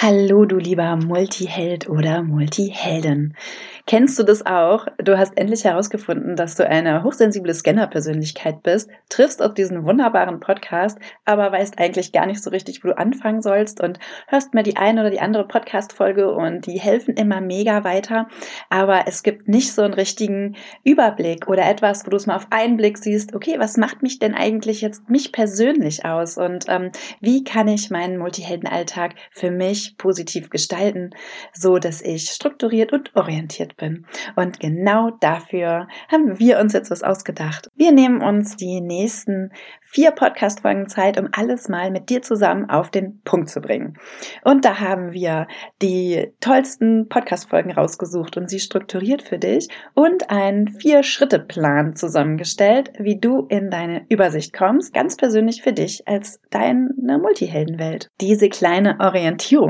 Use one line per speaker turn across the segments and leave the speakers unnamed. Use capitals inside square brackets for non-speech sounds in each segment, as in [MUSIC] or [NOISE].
Hallo, du lieber Multiheld oder Multiheldin. Kennst du das auch? Du hast endlich herausgefunden, dass du eine hochsensible Scanner-Persönlichkeit bist, triffst auf diesen wunderbaren Podcast, aber weißt eigentlich gar nicht so richtig, wo du anfangen sollst und hörst mir die eine oder die andere Podcast-Folge und die helfen immer mega weiter. Aber es gibt nicht so einen richtigen Überblick oder etwas, wo du es mal auf einen Blick siehst, okay, was macht mich denn eigentlich jetzt mich persönlich aus und ähm, wie kann ich meinen Multiheldenalltag für mich positiv gestalten, so dass ich strukturiert und orientiert bin. Und genau dafür haben wir uns jetzt was ausgedacht. Wir nehmen uns die nächsten vier Podcast-Folgen Zeit, um alles mal mit dir zusammen auf den Punkt zu bringen. Und da haben wir die tollsten Podcast-Folgen rausgesucht und sie strukturiert für dich und einen Vier-Schritte-Plan zusammengestellt, wie du in deine Übersicht kommst, ganz persönlich für dich als deine Multiheldenwelt. Diese kleine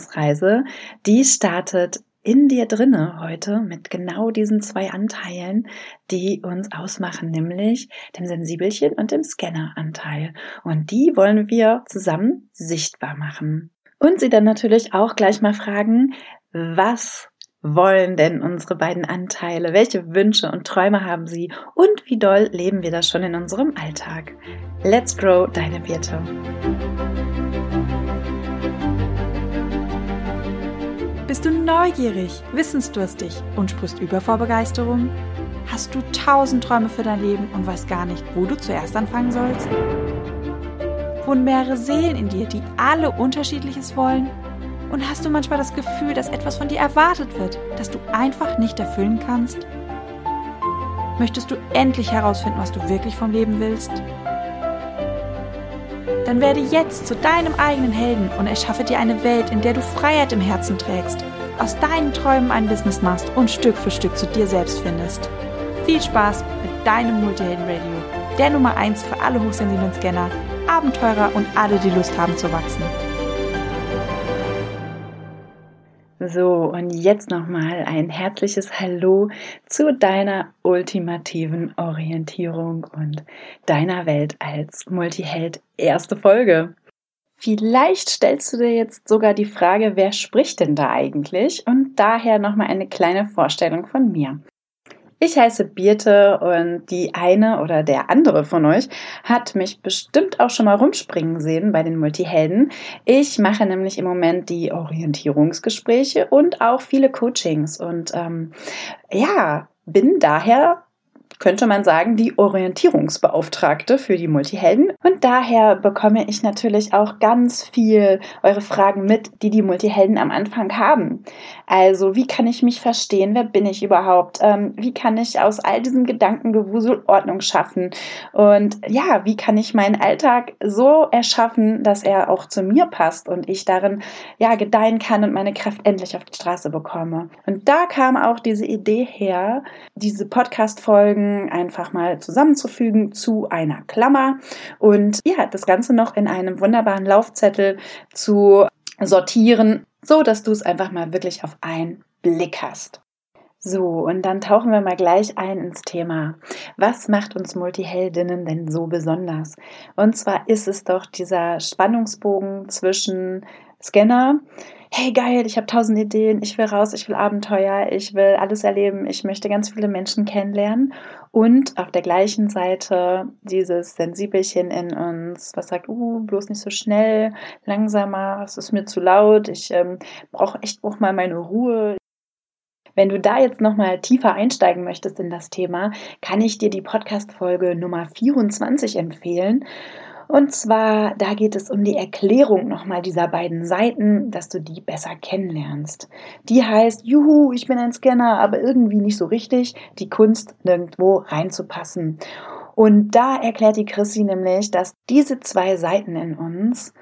Orientierungsreise, die startet in dir drinne heute mit genau diesen zwei Anteilen, die uns ausmachen, nämlich dem Sensibelchen und dem Scanneranteil. Und die wollen wir zusammen sichtbar machen. Und sie dann natürlich auch gleich mal fragen, was wollen denn unsere beiden Anteile? Welche Wünsche und Träume haben sie? Und wie doll leben wir das schon in unserem Alltag? Let's grow, deine Birte.
Bist du neugierig, wissensdurstig und sprichst über vor Begeisterung? Hast du tausend Träume für dein Leben und weißt gar nicht, wo du zuerst anfangen sollst? Wohnen mehrere Seelen in dir, die alle unterschiedliches wollen? Und hast du manchmal das Gefühl, dass etwas von dir erwartet wird, das du einfach nicht erfüllen kannst? Möchtest du endlich herausfinden, was du wirklich vom Leben willst? Dann werde jetzt zu deinem eigenen Helden und erschaffe dir eine Welt, in der du Freiheit im Herzen trägst, aus deinen Träumen ein Business machst und Stück für Stück zu dir selbst findest. Viel Spaß mit deinem Multihelden Radio, der Nummer 1 für alle hochsensiblen Scanner, Abenteurer und alle, die Lust haben zu wachsen.
So, und jetzt nochmal ein herzliches Hallo zu deiner ultimativen Orientierung und deiner Welt als Multiheld erste Folge. Vielleicht stellst du dir jetzt sogar die Frage, wer spricht denn da eigentlich? Und daher nochmal eine kleine Vorstellung von mir. Ich heiße Birte und die eine oder der andere von euch hat mich bestimmt auch schon mal rumspringen sehen bei den Multihelden. Ich mache nämlich im Moment die Orientierungsgespräche und auch viele Coachings und ähm, ja, bin daher könnte man sagen, die Orientierungsbeauftragte für die Multihelden. Und daher bekomme ich natürlich auch ganz viel eure Fragen mit, die die Multihelden am Anfang haben. Also, wie kann ich mich verstehen? Wer bin ich überhaupt? Ähm, wie kann ich aus all diesem Gedankengewusel Ordnung schaffen? Und ja, wie kann ich meinen Alltag so erschaffen, dass er auch zu mir passt und ich darin ja gedeihen kann und meine Kraft endlich auf die Straße bekomme? Und da kam auch diese Idee her, diese Podcast-Folgen einfach mal zusammenzufügen zu einer Klammer und ja, das Ganze noch in einem wunderbaren Laufzettel zu sortieren, so dass du es einfach mal wirklich auf einen Blick hast. So, und dann tauchen wir mal gleich ein ins Thema. Was macht uns Multiheldinnen denn so besonders? Und zwar ist es doch dieser Spannungsbogen zwischen Scanner, hey geil, ich habe tausend Ideen, ich will raus, ich will Abenteuer, ich will alles erleben, ich möchte ganz viele Menschen kennenlernen und auf der gleichen Seite dieses Sensibelchen in uns, was sagt, uh, bloß nicht so schnell, langsamer, es ist mir zu laut, ich ähm, brauche echt auch mal meine Ruhe. Wenn du da jetzt nochmal tiefer einsteigen möchtest in das Thema, kann ich dir die Podcast-Folge Nummer 24 empfehlen. Und zwar, da geht es um die Erklärung nochmal dieser beiden Seiten, dass du die besser kennenlernst. Die heißt, juhu, ich bin ein Scanner, aber irgendwie nicht so richtig, die Kunst nirgendwo reinzupassen. Und da erklärt die Chrissy nämlich, dass diese zwei Seiten in uns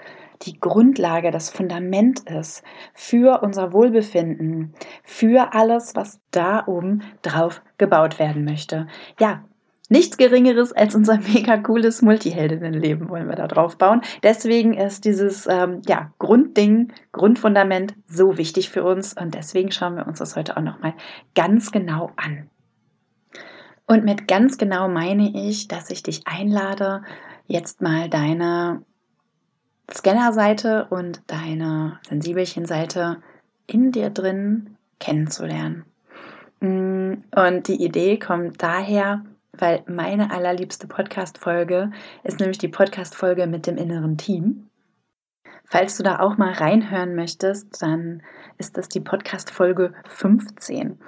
die Grundlage, das Fundament ist für unser Wohlbefinden, für alles, was da oben drauf gebaut werden möchte. Ja, nichts Geringeres als unser [LAUGHS] mega cooles Multiheldinnenleben wollen wir da drauf bauen. Deswegen ist dieses ähm, ja, Grundding, Grundfundament so wichtig für uns und deswegen schauen wir uns das heute auch nochmal ganz genau an. Und mit ganz genau meine ich, dass ich dich einlade, jetzt mal deine Scanner-Seite und deine Sensibelchen-Seite in dir drin kennenzulernen. Mm, und die Idee kommt daher, weil meine allerliebste Podcast-Folge ist nämlich die Podcast-Folge mit dem inneren Team. Falls du da auch mal reinhören möchtest, dann ist das die Podcast-Folge 15.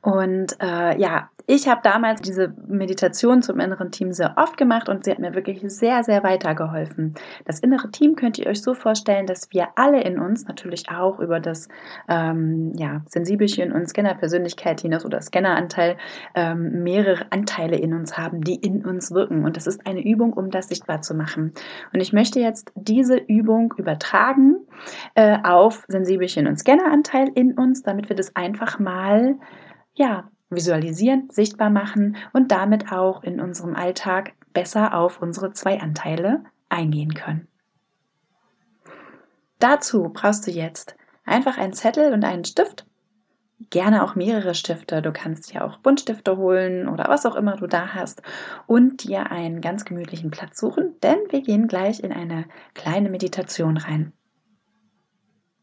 Und äh, ja, ich habe damals diese Meditation zum inneren Team sehr oft gemacht und sie hat mir wirklich sehr, sehr weitergeholfen. Das innere Team könnt ihr euch so vorstellen, dass wir alle in uns natürlich auch über das ähm, ja, Sensibelchen und Scanner-Persönlichkeit hinaus oder Scanner-Anteil ähm, mehrere Anteile in uns haben, die in uns wirken. Und das ist eine Übung, um das sichtbar zu machen. Und ich möchte jetzt diese Übung übertragen äh, auf Sensibelchen und Scanner-Anteil in uns, damit wir das einfach mal ja, visualisieren, sichtbar machen und damit auch in unserem Alltag besser auf unsere zwei Anteile eingehen können. Dazu brauchst du jetzt einfach einen Zettel und einen Stift. Gerne auch mehrere Stifte. Du kannst ja auch Buntstifte holen oder was auch immer du da hast und dir einen ganz gemütlichen Platz suchen, denn wir gehen gleich in eine kleine Meditation rein.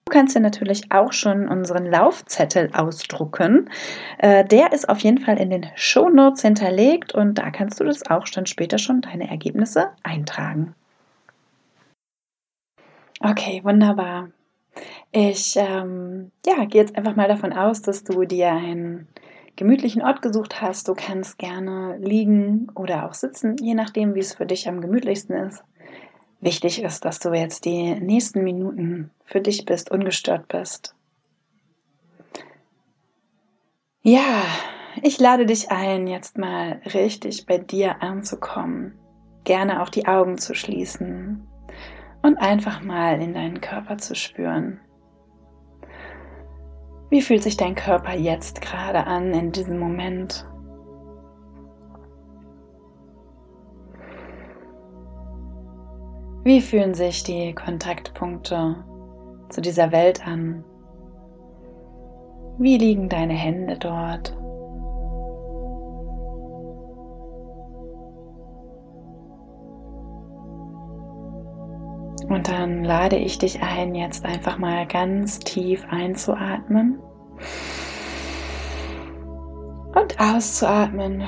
Du kannst dir natürlich auch schon unseren Laufzettel ausdrucken. Äh, der ist auf jeden Fall in den Shownotes hinterlegt und da kannst du das auch dann später schon deine Ergebnisse eintragen. Okay, wunderbar. Ich ähm, ja, gehe jetzt einfach mal davon aus, dass du dir einen gemütlichen Ort gesucht hast. Du kannst gerne liegen oder auch sitzen, je nachdem, wie es für dich am gemütlichsten ist. Wichtig ist, dass du jetzt die nächsten Minuten für dich bist, ungestört bist. Ja, ich lade dich ein, jetzt mal richtig bei dir anzukommen, gerne auch die Augen zu schließen und einfach mal in deinen Körper zu spüren. Wie fühlt sich dein Körper jetzt gerade an in diesem Moment? Wie fühlen sich die Kontaktpunkte zu dieser Welt an? Wie liegen deine Hände dort? Und dann lade ich dich ein, jetzt einfach mal ganz tief einzuatmen und auszuatmen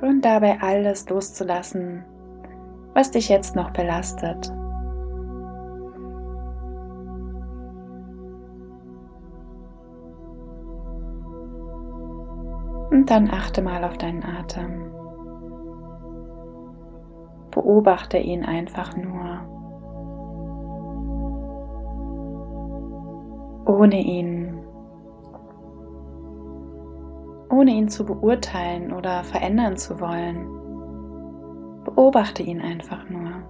und dabei alles loszulassen, was dich jetzt noch belastet. Und dann achte mal auf deinen Atem. Beobachte ihn einfach nur. Ohne ihn. Ohne ihn zu beurteilen oder verändern zu wollen. Beobachte ihn einfach nur.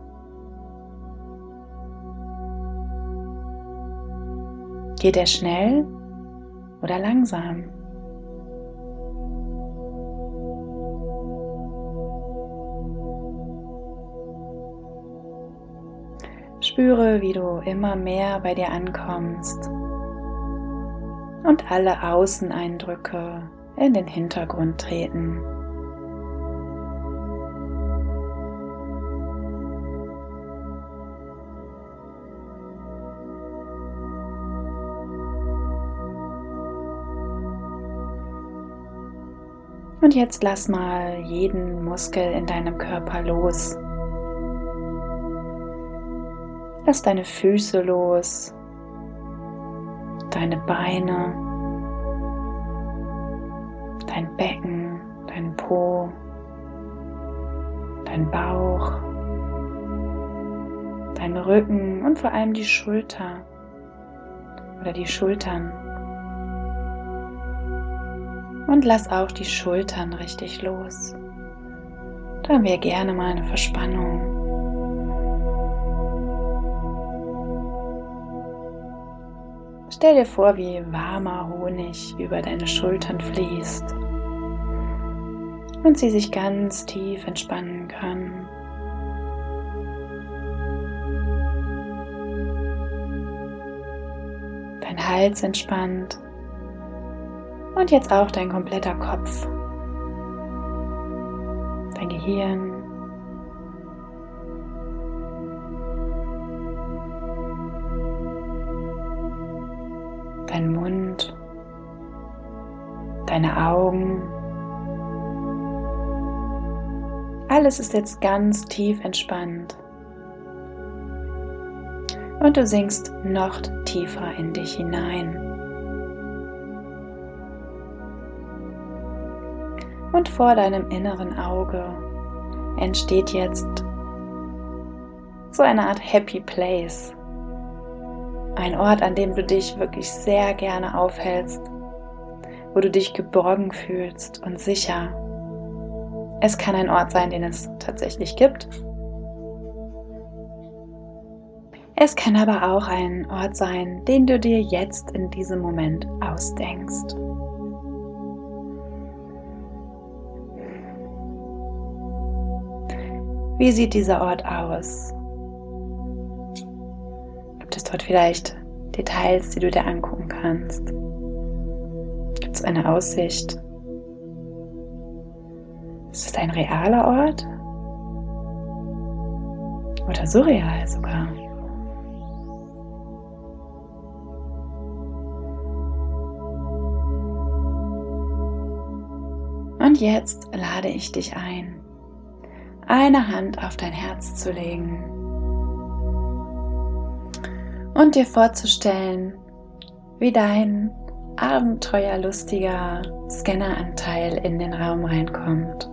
Geht er schnell oder langsam? Spüre, wie du immer mehr bei dir ankommst und alle Außeneindrücke in den Hintergrund treten. Und jetzt lass mal jeden Muskel in deinem Körper los. Lass deine Füße los, deine Beine, dein Becken, dein Po, dein Bauch, dein Rücken und vor allem die Schulter oder die Schultern. Und lass auch die Schultern richtig los. Da haben wir gerne mal eine Verspannung. Stell dir vor, wie warmer Honig über deine Schultern fließt und sie sich ganz tief entspannen können. Dein Hals entspannt und jetzt auch dein kompletter Kopf, dein Gehirn. Dein Mund, deine Augen. Alles ist jetzt ganz tief entspannt. Und du sinkst noch tiefer in dich hinein. Und vor deinem inneren Auge entsteht jetzt so eine Art Happy Place. Ein Ort, an dem du dich wirklich sehr gerne aufhältst, wo du dich geborgen fühlst und sicher. Es kann ein Ort sein, den es tatsächlich gibt. Es kann aber auch ein Ort sein, den du dir jetzt in diesem Moment ausdenkst. Wie sieht dieser Ort aus? Gibt es dort vielleicht Details, die du dir angucken kannst? Gibt es eine Aussicht? Ist es ein realer Ort? Oder surreal sogar? Und jetzt lade ich dich ein, eine Hand auf dein Herz zu legen und dir vorzustellen, wie dein abenteuerlustiger Scanneranteil in den Raum reinkommt.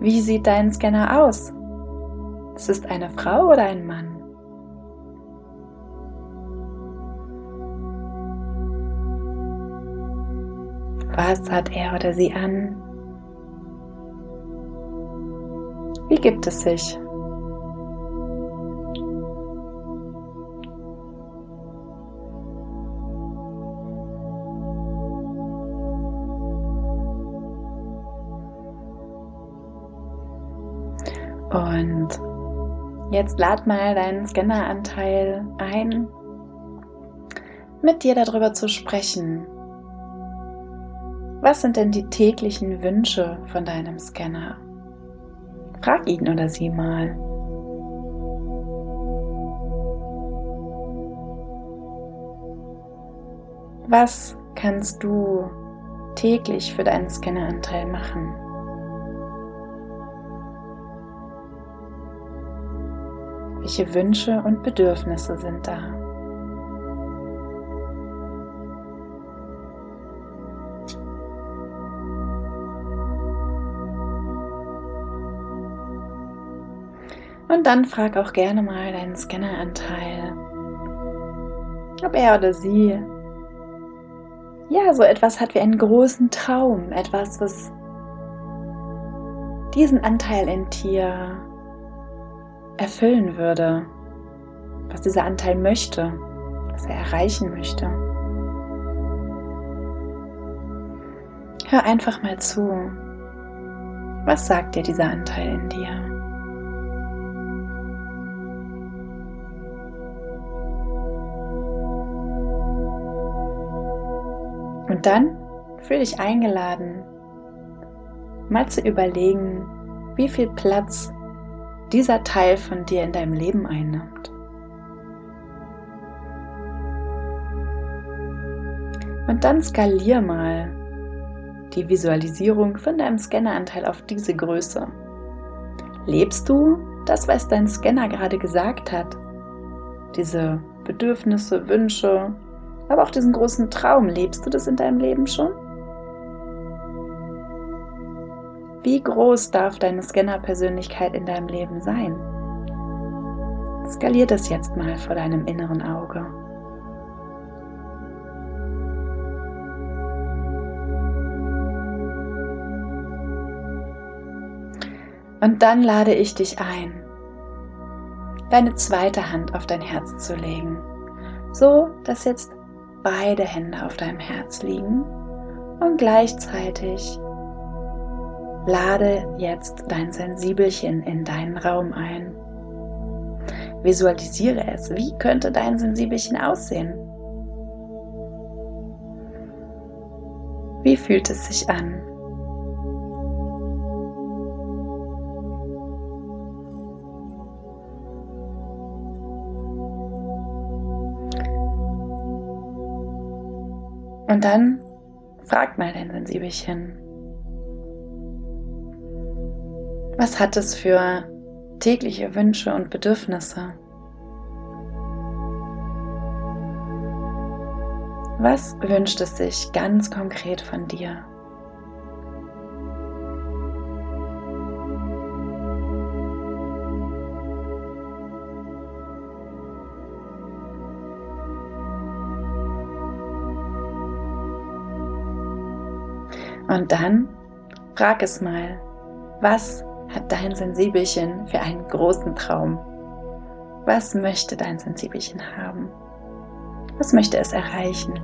Wie sieht dein Scanner aus? Ist es eine Frau oder ein Mann? Was hat er oder sie an? Wie gibt es sich? Und jetzt lad mal deinen Scanneranteil ein, mit dir darüber zu sprechen, was sind denn die täglichen Wünsche von deinem Scanner? Frag ihn oder sie mal. Was kannst du täglich für deinen Scanneranteil machen? Welche Wünsche und Bedürfnisse sind da? Und dann frag auch gerne mal deinen Scanneranteil, ob er oder sie ja so etwas hat wie einen großen Traum, etwas, was diesen Anteil in dir erfüllen würde, was dieser Anteil möchte, was er erreichen möchte. Hör einfach mal zu. Was sagt dir dieser Anteil in dir? Und dann fühle dich eingeladen, mal zu überlegen, wie viel Platz dieser Teil von dir in deinem Leben einnimmt. Und dann skalier mal die Visualisierung von deinem Scanneranteil auf diese Größe. Lebst du das, was dein Scanner gerade gesagt hat? Diese Bedürfnisse, Wünsche, aber auch diesen großen Traum, lebst du das in deinem Leben schon? Wie groß darf deine Scanner-Persönlichkeit in deinem Leben sein? Skalier das jetzt mal vor deinem inneren Auge. Und dann lade ich dich ein, deine zweite Hand auf dein Herz zu legen, so dass jetzt beide Hände auf deinem Herz liegen und gleichzeitig lade jetzt dein Sensibelchen in deinen Raum ein. Visualisiere es. Wie könnte dein Sensibelchen aussehen? Wie fühlt es sich an? Und dann frag mal dein Sensibelchen, was hat es für tägliche Wünsche und Bedürfnisse? Was wünscht es sich ganz konkret von dir? Und dann frag es mal, was hat dein Sensibelchen für einen großen Traum? Was möchte dein Sensibelchen haben? Was möchte es erreichen?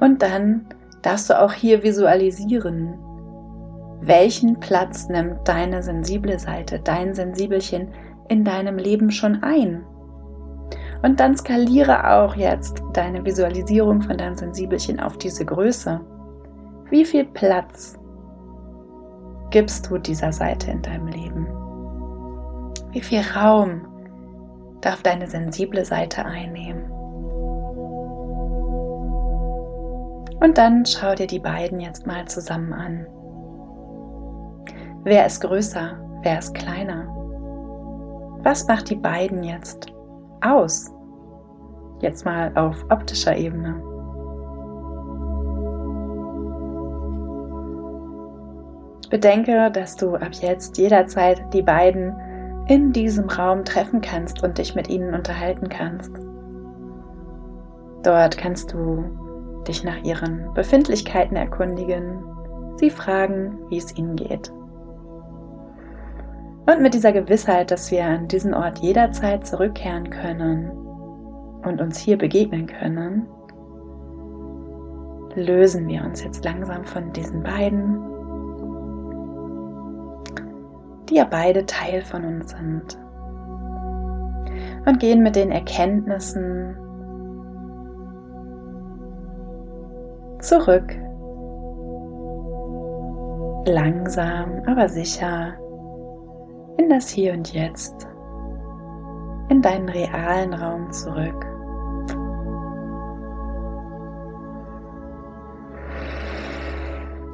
Und dann darfst du auch hier visualisieren, welchen Platz nimmt deine sensible Seite, dein Sensibelchen in deinem Leben schon ein. Und dann skaliere auch jetzt deine Visualisierung von deinem Sensibelchen auf diese Größe. Wie viel Platz gibst du dieser Seite in deinem Leben? Wie viel Raum darf deine sensible Seite einnehmen? Und dann schau dir die beiden jetzt mal zusammen an. Wer ist größer? Wer ist kleiner? Was macht die beiden jetzt aus? Jetzt mal auf optischer Ebene. Bedenke, dass du ab jetzt jederzeit die beiden in diesem Raum treffen kannst und dich mit ihnen unterhalten kannst. Dort kannst du dich nach ihren Befindlichkeiten erkundigen, sie fragen, wie es ihnen geht. Und mit dieser Gewissheit, dass wir an diesen Ort jederzeit zurückkehren können und uns hier begegnen können, lösen wir uns jetzt langsam von diesen beiden, die ja beide Teil von uns sind. Und gehen mit den Erkenntnissen zurück. Langsam, aber sicher in das Hier und Jetzt, in deinen realen Raum zurück.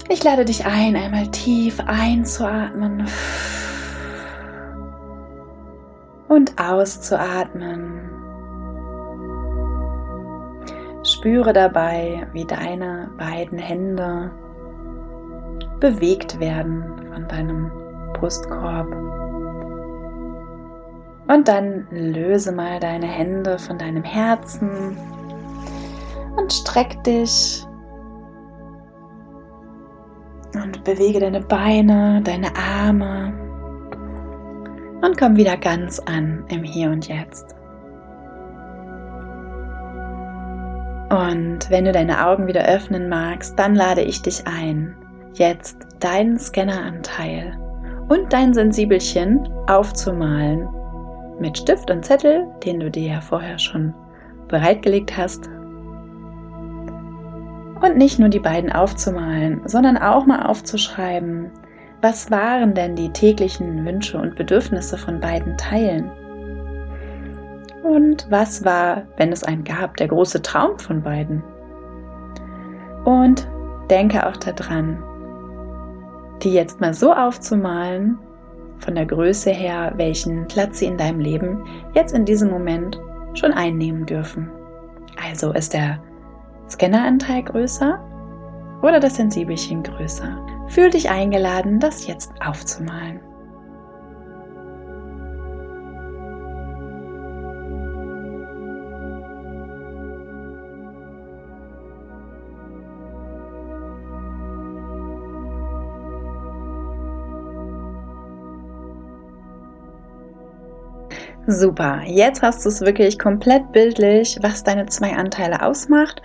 Ich lade dich ein, einmal tief einzuatmen und auszuatmen. Spüre dabei, wie deine beiden Hände bewegt werden von deinem Brustkorb. Und dann löse mal deine Hände von deinem Herzen und streck dich und bewege deine Beine, deine Arme und komm wieder ganz an im Hier und Jetzt. Und wenn du deine Augen wieder öffnen magst, dann lade ich dich ein, jetzt deinen Scanneranteil und dein Sensibelchen aufzumalen mit Stift und Zettel, den du dir ja vorher schon bereitgelegt hast. Und nicht nur die beiden aufzumalen, sondern auch mal aufzuschreiben, was waren denn die täglichen Wünsche und Bedürfnisse von beiden Teilen? Und was war, wenn es einen gab, der große Traum von beiden? Und denke auch daran, die jetzt mal so aufzumalen, von der Größe her, welchen Platz sie in deinem Leben jetzt in diesem Moment schon einnehmen dürfen. Also ist der Scanneranteil größer oder das Sensibelchen größer? Fühl dich eingeladen, das jetzt aufzumalen. Super, jetzt hast du es wirklich komplett bildlich, was deine zwei Anteile ausmacht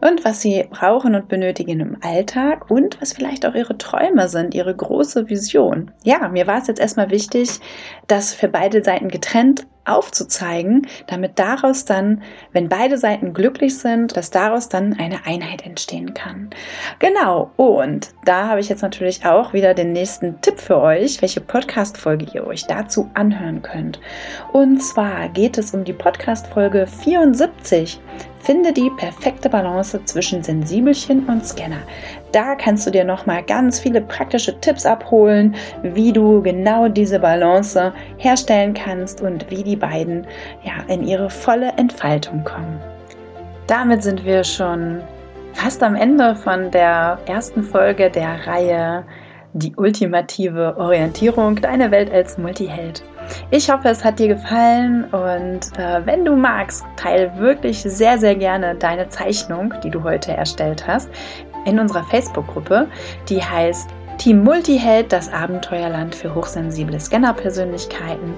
und was sie brauchen und benötigen im Alltag und was vielleicht auch ihre Träume sind, ihre große Vision. Ja, mir war es jetzt erstmal wichtig, das für beide Seiten getrennt aufzuzeigen, damit daraus dann, wenn beide Seiten glücklich sind, dass daraus dann eine Einheit entstehen kann. Genau, und da habe ich jetzt natürlich auch wieder den nächsten Tipp für euch, welche Podcast-Folge ihr euch dazu anhören könnt. Und zwar geht es um die Podcast-Folge 74. Finde die perfekte Balance zwischen Sensibelchen und Scanner. Da kannst du dir nochmal ganz viele praktische Tipps abholen, wie du genau diese Balance herstellen kannst und wie die beiden ja in ihre volle Entfaltung kommen. Damit sind wir schon fast am Ende von der ersten Folge der Reihe Die ultimative Orientierung, deine Welt als Multiheld. Ich hoffe, es hat dir gefallen und äh, wenn du magst, teile wirklich sehr, sehr gerne deine Zeichnung, die du heute erstellt hast, in unserer Facebook-Gruppe, die heißt Team Multiheld, das Abenteuerland für hochsensible Scanner-Persönlichkeiten.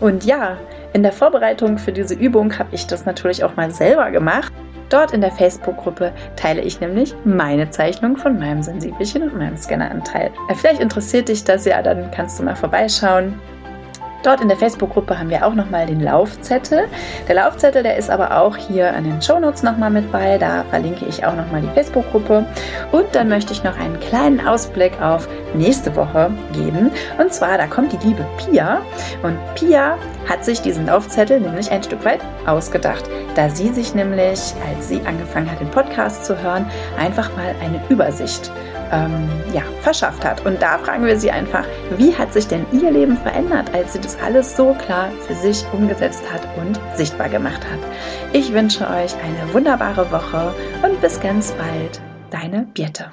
Und ja, in der Vorbereitung für diese Übung habe ich das natürlich auch mal selber gemacht. Dort in der Facebook-Gruppe teile ich nämlich meine Zeichnung von meinem Sensibelchen und meinem Scanneranteil. Äh, vielleicht interessiert dich das ja, dann kannst du mal vorbeischauen. Dort in der Facebook-Gruppe haben wir auch nochmal den Laufzettel. Der Laufzettel, der ist aber auch hier an den Shownotes nochmal mit bei. Da verlinke ich auch nochmal die Facebook-Gruppe. Und dann möchte ich noch einen kleinen Ausblick auf nächste Woche geben. Und zwar, da kommt die liebe Pia. Und Pia hat sich diesen Laufzettel nämlich ein Stück weit ausgedacht, da sie sich nämlich, als sie angefangen hat, den Podcast zu hören, einfach mal eine Übersicht ähm, ja, verschafft hat. Und da fragen wir sie einfach, wie hat sich denn ihr Leben verändert, als sie das alles so klar für sich umgesetzt hat und sichtbar gemacht hat. Ich wünsche euch eine wunderbare Woche und bis ganz bald. Deine Birte.